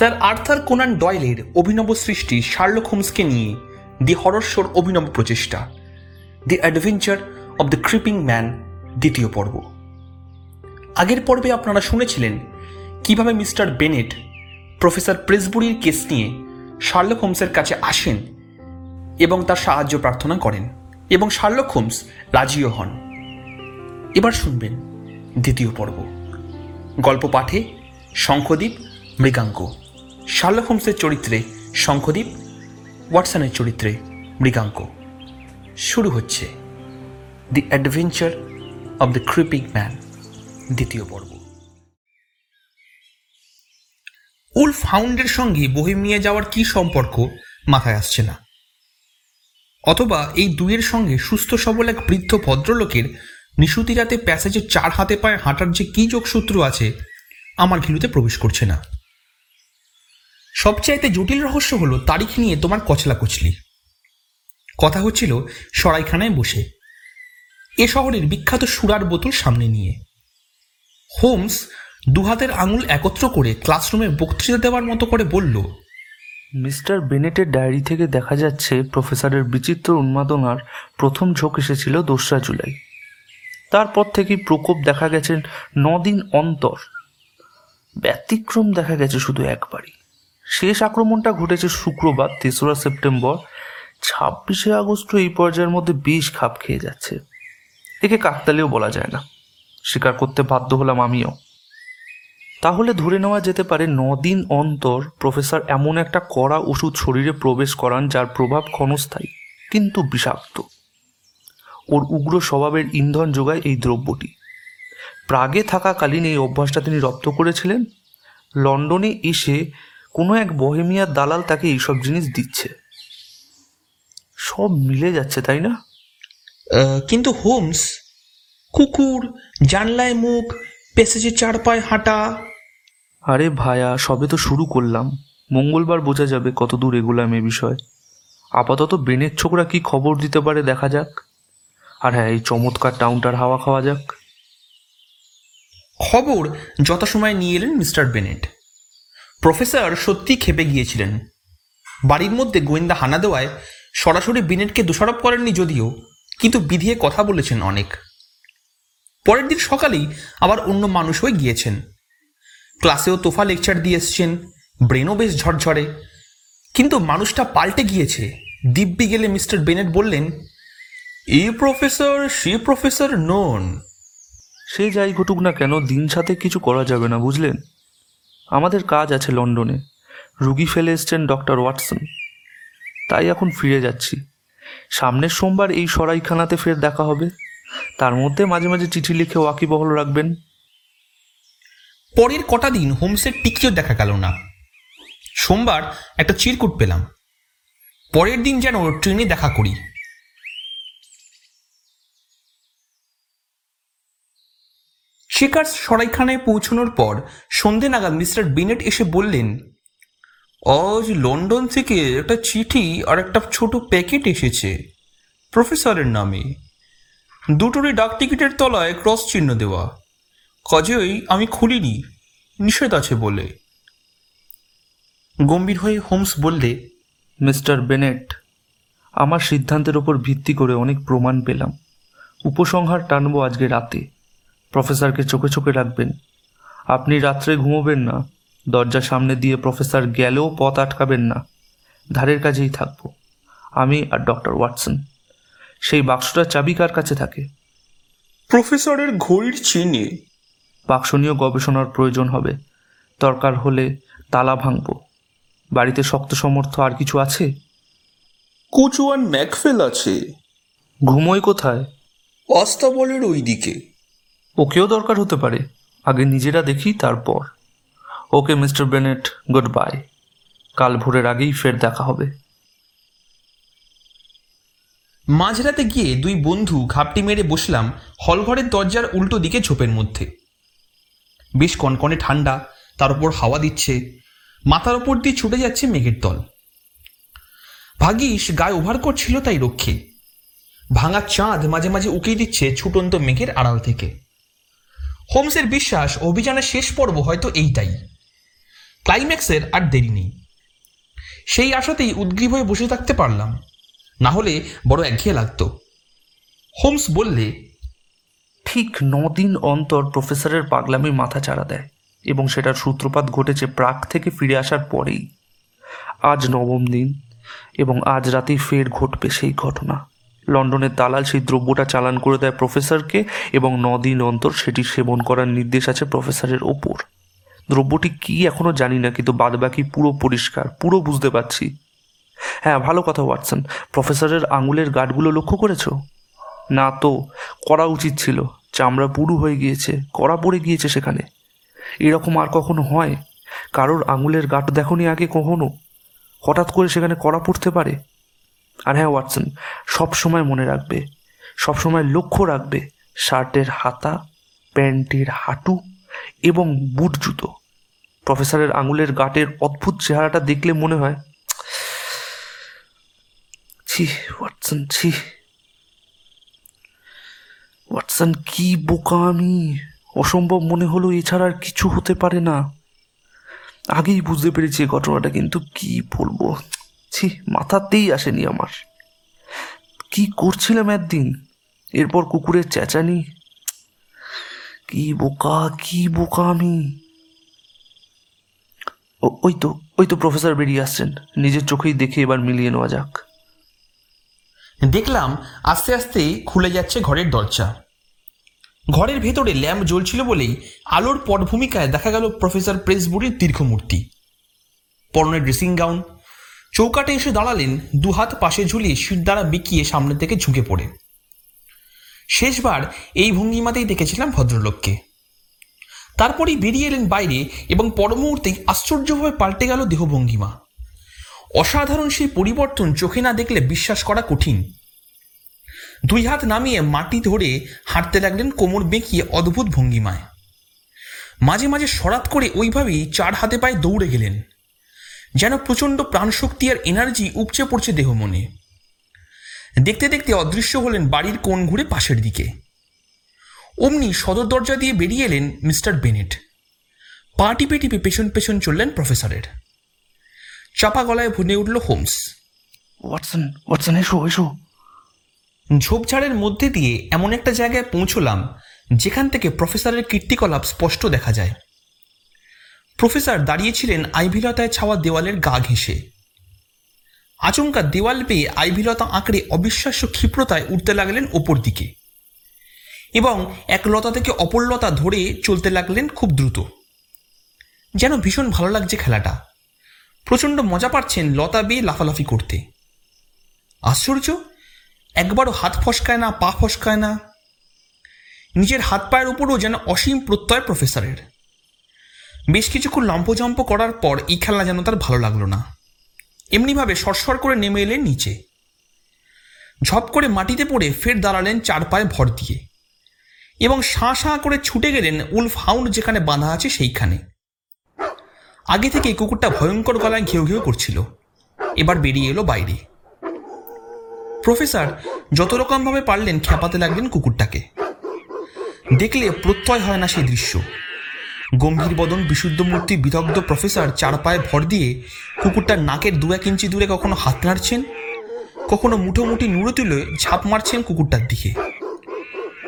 Sir Arthur Conan ডয়েলের অভিনব সৃষ্টি Sherlock হোমসকে নিয়ে দি হরস্বর অভিনব প্রচেষ্টা, the adventure of the creeping man দ্বিতীয় পর্ব। আগের পর্বে আপনারা শুনেছিলেন কীভাবে মিস্টার বেনেট, প্রফেসর প্রেসবুরির কেস নিয়ে শার্লক হোমসের কাছে আসেন এবং তার সাহায্য প্রার্থনা করেন এবং শার্লক হোমস রাজিও হন। এবার শুনবেন দ্বিতীয় পর্ব। গল্প পাঠে শঙ্খদ্বীপ মৃগাঙ্ক। শার্লক হোমসের চরিত্রে শঙ্খদ্বীপ ওয়াটসনের চরিত্রে মৃগাঙ্ক। শুরু হচ্ছে the adventure of the creeping man দ্বিতীয় পর্ব। উলফ হাউন্ডের সঙ্গে বহিমিয়ে যাওয়ার কি সম্পর্ক মাথায় আসছে না। অথবা এই দুইয়ের সঙ্গে সুস্থ সবল এক বৃদ্ধ ভদ্রলোকের নিশুতি রাতে প্যাসেজের চার হাতে পায়ে হাঁটার যে কী যোগসূত্র আছে, আমার ঘিলুতে প্রবেশ করছে না। সবচাইতে জটিল রহস্য হলো তারিখ নিয়ে তোমার কচলা কচলি কথা হচ্ছিল সরাইখানায় বসে। এ শহরের বিখ্যাত সুরার বোতল সামনে নিয়ে। হোমস দুহাতের আঙুল একত্র করে ক্লাসরুমে বক্তৃতা দেওয়ার মতো করে বলল, মিস্টার বেনেটের ডায়েরি থেকে দেখা যাচ্ছে প্রফেসরের বিচিত্র উন্মাদনার প্রথম ঝোঁক এসেছিল দোসরা জুলাই। তারপর থেকেই প্রকোপ দেখা গেছে দিন অন্তর। ব্যতিক্রম দেখা গেছে শুধু একবারই। শেষ আক্রমণটা ঘটেছে শুক্রবার, তেসরা সেপ্টেম্বর। ছাব্বিশে আগস্ট এই পর্যায়ের মধ্যে বেশ খাপ খেয়ে যাচ্ছে। একে কাকতালিও বলা যায় না। স্বীকার করতে বাধ্য হলাম আমিও। তাহলে ধরে নেওয়া যেতে পারে দিন অন্তর প্রফেসর এমন একটা কড়া ওষুধ শরীরে প্রবেশ করান যার প্রভাব ক্ষণস্থায়ী, কিন্তু বিষাক্ত। ওর উগ্র স্বভাবের ইন্ধন যোগায় এই দ্রব্যটি। প্রাগে থাকাকালীন এই অভ্যাসটা তিনি রপ্ত করেছিলেন। লন্ডনে এসে কোনো এক বহেমিয়ার দালাল তাকে এইসব জিনিস দিচ্ছে। সব মিলে যাচ্ছে তাই না? কিন্তু হোমস কুকুর জানলায় মুখ প্যাসেজে চার পায়ে হাঁটা। আরে ভায়া সবে তো শুরু করলাম। মঙ্গলবার বোঝা যাবে কত দূর এগুলাম এ বিষয়। আপাতত বেনের ছোকরা কি খবর দিতে পারে দেখা যাক। আর হ্যাঁ এই চমৎকার টাউনটার হাওয়া খাওয়া যাক। খবর যথাসময়ে নিয়ে এলেন মিস্টার বেনেট। প্রফেসর সত্যি খেপে গিয়েছিলেন। বাড়ির মধ্যে গোয়েন্দা হানা দেওয়ায় সরাসরি বেনেটকে দোষারোপ করেননি যদিও, কিন্তু বিধিয়ে কথা বলেছেন অনেক। পরের দিন সকালেই আবার অন্য মানুষ হয়ে গিয়েছেন। ক্লাসেও তোফা লেকচার দিয়ে এসছেন, ব্রেনও বেশ ঝরঝরে। কিন্তু মানুষটা পাল্টে গিয়েছে। দিব্যি গেলে মিস্টার বেনেট বললেন, এ প্রফেসর, সে প্রফেসর নন। সে যাই ঘটুক না কেন, দিন সাথে কিছু করা যাবে না, বুঝলেন? আমাদের কাজ আছে লন্ডনে। রুগী ফেলে এসছেন ডক্টর ওয়াটসন। তাই এখন ফিরে যাচ্ছি। সামনের সোমবার এই সরাইখানাতে ফের দেখা হবে। তার মধ্যে মাঝে মাঝে চিঠি লিখে ওয়াকিবহল রাখবেন। পরের কটা দিন হোমসের টিকিও দেখা গেল না। সোমবার একটা চিরকুট পেলাম। পরের দিন যেন ট্রেনে দেখা করি। শেকার্স সরাইখানায় পৌঁছানোর পর সন্ধে নাগাদ মিস্টার বিনেট এসে বললেন, আজ লন্ডন থেকে একটা চিঠি আর একটা ছোট প্যাকেট এসেছে, প্রফেসরের নামে। দুটোরই ডাক টিকিটের তলায় ক্রস চিহ্ন দেওয়া। কাজেই আমি খুলিনি, নিষেধ আছে বলে। গম্ভীর হয়ে হোমস বললে, মিস্টার বেনেট, আমার সিদ্ধান্তের ওপর ভিত্তি করে অনেক প্রমাণ পেলাম। উপসংহার টানবো আজকে রাতে। প্রফেসরকে চোখে চোখে রাখবেন। আপনি রাত্রে ঘুমোবেন না। দরজার সামনে দিয়ে প্রফেসর গেলেও পথ আটকাবেন না। ধারের কাছেই থাকব। আমি আর ডক্টর ওয়াটসন। সেই বাক্সটার চাবি কার কাছে থাকে? প্রফেসরের ঘড়ির চিনে। বাক্স নিয়েও গবেষণার প্রয়োজন হবে। দরকার হলে তালা ভাঙবো। বাড়িতে শক্ত সমর্থ আর কিছু আছে? কচুয়ান ম্যাকফেল আছে। ঘুমোই কোথায়? আস্তাবলের ওই দিকে ওকেও দরকার হতে পারে। আগে নিজেরা দেখি, তারপর। Okay, mister Bennett good bye কাল ভোরের আগেই ফের দেখা হবে। মাঝরাতে গিয়ে দুই বন্ধু ঘাপটি মেরে বসলাম হলঘরের দরজার উল্টো দিকে ঝোপের মধ্যে। বেশ কনকনে ঠান্ডা, তার উপর হাওয়া দিচ্ছে, মাথার ওপর দিয়ে ছুটে যাচ্ছে মেঘের দল। ভাগিস গায়ে ওভার করছিল তাই রক্ষে। ভাঙা চাঁদ মাঝে মাঝে উকিয়ে দিচ্ছে ছুটন্ত মেঘের আড়াল থেকে। হোমসের বিশ্বাস অভিযানের শেষ পর্ব হয়তো এইটাই। ক্লাইম্যাক্সের আর দেরি নেই। সেই আশাতেই উদ্গ্রীব হয়ে বসে থাকতে পারলাম। না হলে বড় একঘেয়ে লাগতো। হোমস বললে, ঠিক দিন অন্তর প্রফেসরের পাগলামি মাথা চাড়া দেয় এবং সেটার সূত্রপাত ঘটেছে প্রাক থেকে ফিরে আসার পরেই। আজ নবম দিন এবং আজ রাতেই ফের ঘটবে সেই ঘটনা। লন্ডনের দালাল সেই দ্রব্যটা চালান করে দেয় প্রফেসরকে এবং দিন অন্তর সেটি সেবন করার নির্দেশ আছে প্রফেসরের ওপর। দ্রব্যটি কি এখনও জানি না, কিন্তু বাদবাকি পুরো পরিষ্কার, পুরো বুঝতে পারছি। হ্যাঁ ভালো কথা, ওয়াটসন। প্রফেসরের আঙুলের গাঁটগুলো লক্ষ্য করেছ? না তো, করা উচিত ছিল। চামড়া পুরু হয়ে গিয়েছে, কড়া পড়ে গিয়েছে সেখানে। এরকম আর কখনো হয়? কারোর আঙুলের গাঁট দেখনি আগে কখনো? হঠাৎ করে সেখানে কড়া পড়তে পারে? আর হ্যাঁ ওয়াটসন, সব সময় মনে রাখবে, সব সময় লক্ষ্য রাখবে, শার্টের হাতা, প্যান্টের হাঁটু এবং বুট জুতো। প্রফেসরের আঙুলের গাঁটের অদ্ভুত চেহারাটা দেখলে মনে হয়, ছি, ওয়াটসন ছি। ওয়াটসন, কি বোকা আমি অসম্ভব মনে হলো এছাড়া আর কিছু হতে পারে না। আগেই বুঝতে পেরেছি ঘটনাটা, কিন্তু কি বলব? ছি, মাথাতেই আসেনি আমার। কি করছিলাম একদিন? এরপর কুকুরের চেঁচানি। কি বোকা কি বোকা আমি। ওই তো ওই তো প্রফেসর বেরিয়ে আসছেন। নিজের চোখেই দেখে এবার মিলিয়ে নেওয়া যাক। দেখলাম আস্তে আস্তে খুলে যাচ্ছে ঘরের দরজা। ঘরের ভেতরে ল্যাম্প জ্বলছিল বলেই আলোর পটভূমিকায় দেখা গেল প্রফেসর প্রেসবুরির দীর্ঘমূর্তি। পরনে ড্রেসিং গাউন চৌকাটে এসে দাঁড়ালেন, দুহাত পাশে ঝুলিয়ে শির দ্বারা বিকিয়ে সামনের দিকে ঝুঁকে পড়ে। শেষবার এই ভঙ্গিমাতেই দেখেছিলাম ভদ্রলোককে। তারপরেই বেরিয়ে এলেন বাইরে এবং পর মুহূর্তেই আশ্চর্যভাবে পাল্টে গেল দেহভঙ্গিমা অসাধারণ সেই পরিবর্তন চোখে না দেখলে বিশ্বাস করা কঠিন। দুই হাত নামিয়ে মাটি ধরে হাঁটতে লাগলেন কোমর বেঁকিয়ে অদ্ভুত ভঙ্গিমায়। মাঝে মাঝে সরাত করে ওইভাবেই চার হাতে পায়ে দৌড়ে গেলেন। যেন প্রচণ্ড প্রাণশক্তি আর এনার্জি উপচে পড়ছে দেহ মনে। দেখতে দেখতে অদৃশ্য হলেন বাড়ির কোণ ঘুরে পাশের দিকে। অমনি সদর দরজা দিয়ে বেরিয়ে এলেন মিস্টার বেনেট। পা টিপে টিপে পেছন পেছন চললেন প্রফেসরের। চাপা গলায় ভুনে উঠল হোমস। ওয়াটসন ওয়াটসন এসো এসো। ঝোপঝাড়ের মধ্যে দিয়ে এমন একটা জায়গায় পৌঁছলাম যেখান থেকে প্রফেসরের কীর্তিকলাপ স্পষ্ট দেখা যায়। প্রফেসর দাঁড়িয়েছিলেন আইভিলতায় ছাওয়া দেওয়ালের গা ঘেঁষে। আচমকা দেওয়াল পেয়ে আইভিলতা আঁকড়ে অবিশ্বাস্য ক্ষিপ্রতায় উঠতে লাগলেন ওপর দিকে এবং এক লতা থেকে অপর লতা ধরে চলতে লাগলেন খুব দ্রুত। যেন ভীষণ ভালো লাগছে খেলাটা। প্রচণ্ড মজা পাচ্ছেন লতা বেয়ে লাফালাফি করতে। আশ্চর্য? একবারও হাত ফসকায় না, পা ফসকায় না। নিজের হাত পায়ের উপরও যেন অসীম প্রত্যয় প্রফেসরের। বেশ কিছুক্ষণ লম্পজম্প করার পর এই খেলা যেন তার ভালো লাগল না। এমনিভাবে সরসর করে নেমে এলেন নিচে। ঝপ করে মাটিতে পড়ে ফের দাঁড়ালেন চার পায়ে ভর দিয়ে। এবং শাঁ শাঁ করে ছুটে গেলেন উলফ হাউন্ড যেখানে বাঁধা আছে সেইখানে। আগে থেকে কুকুরটা ভয়ঙ্কর গলায় ঘেউ ঘেউ করছিল। এবার বেরিয়ে এলো বাইরে। প্রফেসর, যত রকমভাবে পারলেন খ্যাপাতে লাগলেন কুকুরটাকে। দেখলে প্রত্যয় হয় না সেই দৃশ্য। গম্ভীর বদন, বিশুদ্ধ মূর্তি, বিদগ্ধ প্রফেসর চার পায়ে ভর দিয়ে কুকুরটার নাকের দু এক ইঞ্চি দূরে কখনো হাত নাড়ছেন? কখনো মুঠোমুঠি নুড়ো তুলে ঝাঁপ মারছেন কুকুরটার দিকে?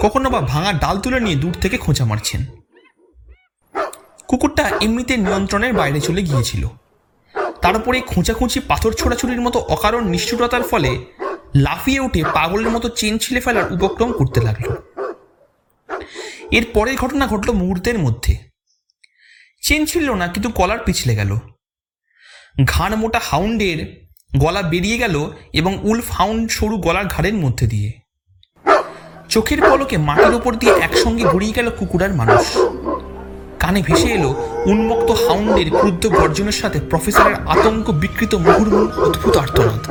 কখনো বা ভাঙা ডাল তুলে নিয়ে দূর থেকে খোঁচা মারছেন? কুকুরটা এমনিতে নিয়ন্ত্রণের বাইরে চলে গিয়েছিল। তারপরে খোঁচাখুঁচি, পাথর ছোড়াছুড়ির মতো অকারণ নিষ্ঠুরতার ফলে লাফিয়ে উঠে পাগলের মতো চেন ছিলে ফেলার উপক্রম করতে লাগল। এর পরের ঘটনা ঘটল মুহূর্তের মধ্যে। চেন ছিল না, কিন্তু কলার পিছলে গেল। ঘাড় মোটা হাউন্ডের গলা বেরিয়ে গেল এবং উলফ হাউন্ড সরু গলার ঘাড়ের মধ্যে দিয়ে। চোখের পলকে মাটির ওপর দিয়ে একসঙ্গে গড়িয়ে গেল কুকুরার মানুষ। কানে ভেসে এলো উন্মুক্ত হাউন্ডের ক্রুদ্ধ গর্জনের সাথে প্রফেসরের আতঙ্ক বিকৃত মুহুর্মুহ অদ্ভুত আর্তনাদ।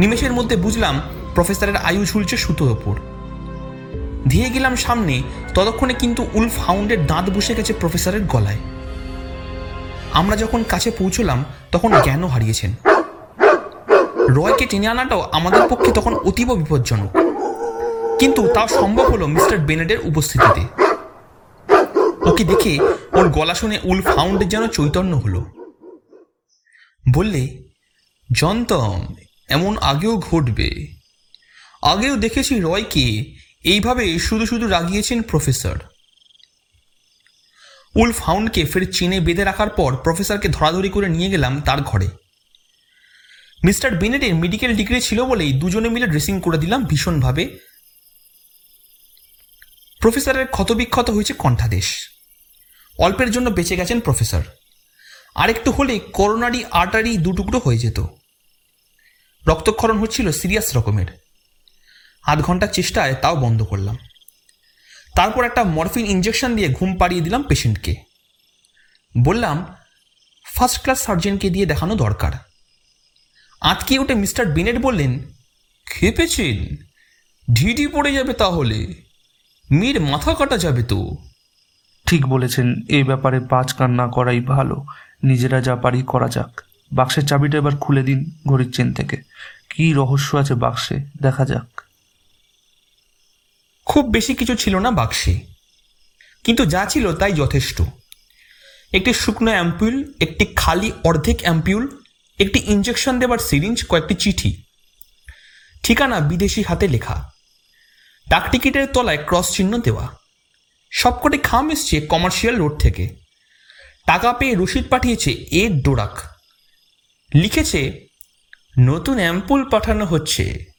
নিমেষের মধ্যে বুঝলাম প্রফেসরের আয়ু ঝুলছে সুতোর ওপর। ধীরে গেলাম সামনে, ততক্ষণে কিন্তু উলফ হাউন্ডের দাঁত বসে গেছে প্রফেসরের গলায়। আমরা যখন কাছে পৌঁছলাম, তখন জ্ঞানও হারিয়েছেন। রয়কে টেনে আনাটাও আমাদের পক্ষে তখন অতীব বিপজ্জনক। কিন্তু তাও সম্ভব হলো মিস্টার বেনেডের উপস্থিতিতে। ওকে দেখে ওর গলা শুনে উল হাউন্ডের যেন চৈতন্য হলো। বললে, জানতাম, এমন আগেও ঘটবে। আগেও দেখেছি রয়কে এইভাবে শুধু শুধু রাগিয়েছেন প্রফেসর। উলফ হাউন্ডকে ফের চেনে বেঁধে রাখার পর প্রফেসরকে ধরাধরি করে নিয়ে গেলাম তার ঘরে। মিস্টার বেনেটের মেডিকেল ডিগ্রি ছিল বলেই দুজনে মিলে ড্রেসিং করে দিলাম ভীষণভাবে। প্রফেসরের ক্ষতবিক্ষত হয়েছে কণ্ঠাদেশ। অল্পের জন্য বেঁচে গেছেন প্রফেসর। আরেকটু হলে করোনারি আর্টারি দুটুকরো হয়ে যেত। রক্তক্ষরণ হচ্ছিল সিরিয়াস রকমের। আধ ঘণ্টার চেষ্টায় তাও বন্ধ করলাম। তারপর একটা মরফিন ইঞ্জেকশন দিয়ে ঘুম পাড়িয়ে দিলাম পেশেন্টকে বললাম ফার্স্ট ক্লাস সার্জেনকে দিয়ে দেখানো দরকার। আটকে উঠে মিস্টার বিনেট বললেন, খেপেছেন। ঢিঢি পড়ে যাবে তাহলে। মেয়ের মাথা কাটা যাবে তো। ঠিক বলেছেন এই ব্যাপারে পাঁচ কান না করাই ভালো। নিজেরা যা পারি করা যাক। বাক্সের চাবিটা এবার খুলে দিন ঘড়ির চেন থেকে। কি রহস্য আছে বাক্সে? দেখা যাক। খুব বেশি কিছু ছিল না বাক্সে। কিন্তু যা ছিল তাই যথেষ্ট। একটি শুকনো অ্যাম্পিউল, একটি খালি অর্ধেক অ্যাম্পিউল, একটি ইঞ্জেকশন দেবার সিরিঞ্জ, কয়েকটি চিঠি। ঠিকানা বিদেশি হাতে লেখা। ডাকটিকিটের তলায় ক্রস চিহ্ন দেওয়া। সবকটি খাম এসছে কমার্শিয়াল রোড থেকে। টাকা পেয়ে রসিদ পাঠিয়েছে এ ডোরাক। লিখেছে, নতুন অ্যাম্পুল পাঠানো হচ্ছে।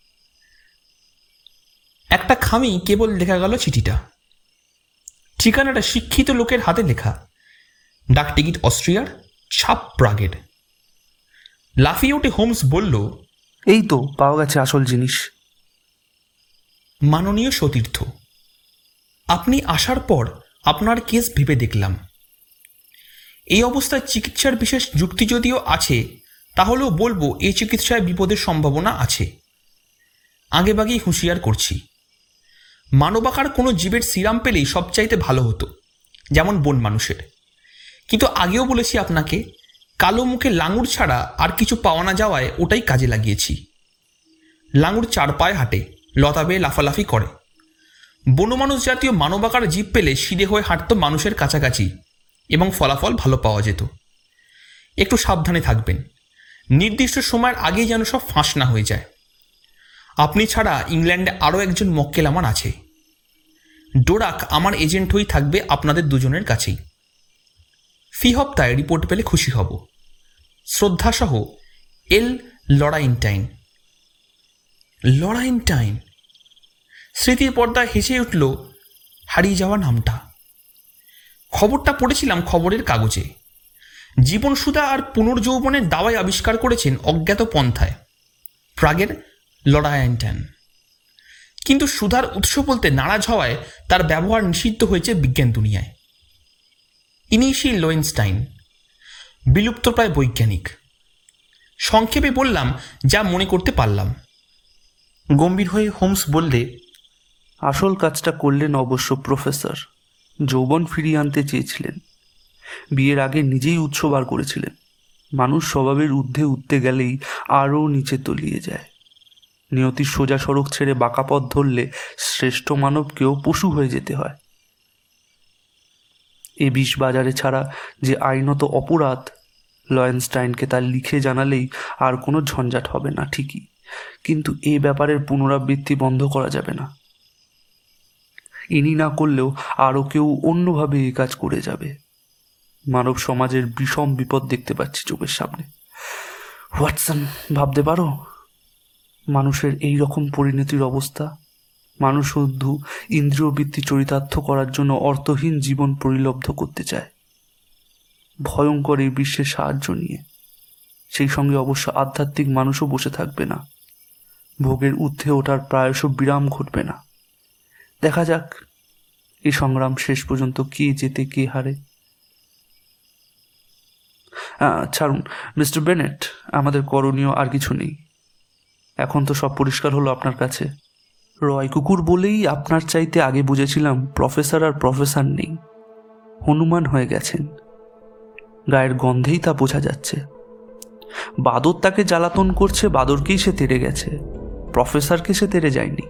একটা খামি কেবল লেখা গেল চিঠিটা। ঠিকানাটা শিক্ষিত লোকের হাতে লেখা। ডাকটিকিট অস্ট্রিয়ার ছাপ প্রাগের। লাফিয়ে উঠে হোমস বলল এই তো পাওয়া গেছে আসল জিনিস। মাননীয় সতীর্থ আপনি আসার পর আপনার কেস ভেবে দেখলাম। এই অবস্থায় চিকিৎসার বিশেষ যুক্তি যদিও আছে তাহলেও বলব এই চিকিৎসায় বিপদের সম্ভাবনা আছে। আগেভাগেই হুঁশিয়ার করছি। মানবাকার কোনো জীবের সিরাম পেলেই সবচাইতে ভালো হতো, যেমন বন মানুষের। কিন্তু আগেও বলেছি আপনাকে, কালো মুখে লাঙুর ছাড়া আর কিছু পাওয়া না যাওয়ায় ওটাই কাজে লাগিয়েছি। লাঙুর চার পায়ে হাঁটে, লতা বেয়ে লাফালাফি করে। বনমানুষ জাতীয় মানবাকার জীব পেলে সিধে হয়ে হাঁটত মানুষের কাছাকাছি এবং ফলাফল ভালো পাওয়া যেত। একটু সাবধানে থাকবেন। নির্দিষ্ট সময়ের আগেই যেন সব ফাঁস না হয়ে যায়। আপনি ছাড়া ইংল্যান্ডে আরও একজন মক্কেল আমার আছে। ডোরাক আমার এজেন্ট হয়েই থাকবে আপনাদের দুজনের কাছেই। ফি হপ্তায় রিপোর্ট পেলে খুশি হব। শ্রদ্ধাসহ এল লড়াইনটাইন। লড়াইনটাইন? স্মৃতির পর্দায় হেসে উঠল হারিয়ে যাওয়া নামটা। খবরটা পড়েছিলাম খবরের কাগজে। জীবনসুধা আর পুনর্যৌবনের দাওয়াই আবিষ্কার করেছেন অজ্ঞাত পন্থায়। প্রাগের লড়াইনটাইন। কিন্তু সুধার উৎস বলতে নারাজ হওয়ায় তার ব্যবহার নিষিদ্ধ হয়েছে বিজ্ঞান দুনিয়ায়। ইনি সেই লোয়েনস্টাইন বিলুপ্তপ্রায় বৈজ্ঞানিক। সংক্ষেপে বললাম, যা মনে করতে পারলাম। গম্ভীর হয়ে হোমস বললে, আসল কাজটা করলেন অবশ্য প্রফেসর। যৌবন ফিরিয়ে আনতে চেয়েছিলেন। বিয়ের আগে নিজেই উৎস বার করেছিলেন। মানুষ স্বভাবের ঊর্ধ্বে উঠতে গেলেই আরও নিচে তলিয়ে যায়। নিয়তির সোজা সড়ক ছেড়ে বাঁকা পথ ধরলে শ্রেষ্ঠ মানবকেও পশু হয়ে যেতে হয়। এ বিষ বাজারে ছাড়া যে আইনত অপরাধ, লয়েনস্টাইনকে তার লিখে জানালেই আর কোনো ঝঞ্ঝাট হবে না, ঠিকই। কিন্তু এ ব্যাপারের পুনরাবৃত্তি বন্ধ করা যাবে না। ইনি না করলেও আরও কেউ অন্যভাবে এ কাজ করে যাবে। মানব সমাজের বিষম বিপদ দেখতে পাচ্ছি চোখের সামনে। হোয়াটসন, ভাবতে পারো? মানুষের এই রকম পরিণতির অবস্থা। মানুষ শুধু ইন্দ্রিয়বৃত্তি চরিতার্থ করার জন্য অর্থহীন জীবন পরিলব্ধ করতে চায়। ভয়ঙ্কর এই বিশ্বের সাহায্য নিয়ে। সেই সঙ্গে অবশ্য আধ্যাত্মিক মানুষও বসে থাকবে না। ভোগের ঊর্ধ্বে ওঠার প্রায়শ বিরাম ঘটবে না। দেখা যাক এই সংগ্রাম শেষ পর্যন্ত কে যেতে কে হারে। ছাড়ুন, মিস্টার বেনেট, আমাদের করণীয় আর কিছু নেই। এখন তো সব পরিষ্কার হলো আপনার কাছে। রয় কুকুর বলেই আপনার চাইতে আগে বুঝেছিলাম প্রফেসর আর প্রফেসর নেই। হনুমান হয়ে গেছেন। গায়ের গন্ধেই তা বোঝা যাচ্ছে। বাদর তাকে জ্বালাতন করছে, বাদরকেই সে তেড়ে গেছে। প্রফেসরকে সে তেড়ে যায়নি।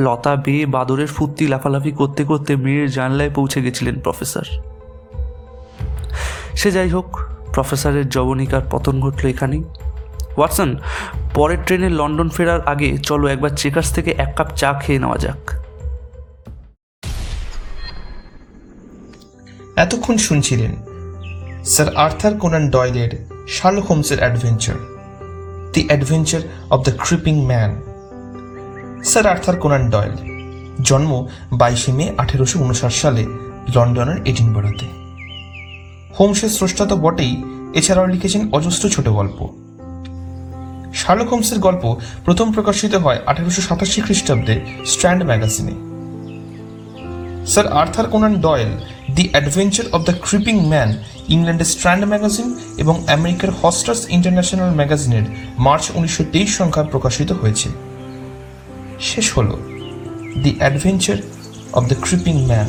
লতা বেয়ে বাদরের ফুর্তি লাফালাফি করতে করতে মেয়ের জানলায় পৌঁছে গেছিলেন প্রফেসর। সে যাই হোক, প্রফেসরের জবনিকার পতন ঘটল এখানেই। ওয়াটসন পরের ট্রেনে লন্ডন ফেরার আগে চলো একবার চেকার্স থেকে এক কাপ চা খেয়ে নেওয়া যাক। এতক্ষণ শুনছিলেন স্যার আর্থার কোনান ডয়েলের Sherlock হোমসের adventure, the adventure of the creeping man. Sir Arthur Conan Doyle, জন্ম বাইশে মে আঠেরোশো উনষাট সালে লন্ডনের এডিনবরাতে। হোমসের স্রষ্টা তো বটেই, এছাড়াও লিখেছেন অজস্র ছোট গল্প। শার্লক হোমসের গল্প প্রথম প্রকাশিত হয় আঠারোশো সাতাশি খ্রিস্টাব্দে Strand ম্যাগাজিনে। Sir Arthur Conan Doyle, the adventure of the creeping man, ইংল্যান্ডের স্ট্র্যান্ড ম্যাগাজিন এবং আমেরিকার হস্টার্স ইন্টারন্যাশনাল ম্যাগাজিনের মার্চ উনিশশো তেইশ সংখ্যায় প্রকাশিত হয়েছে। শেষ হল, the adventure of the creeping man.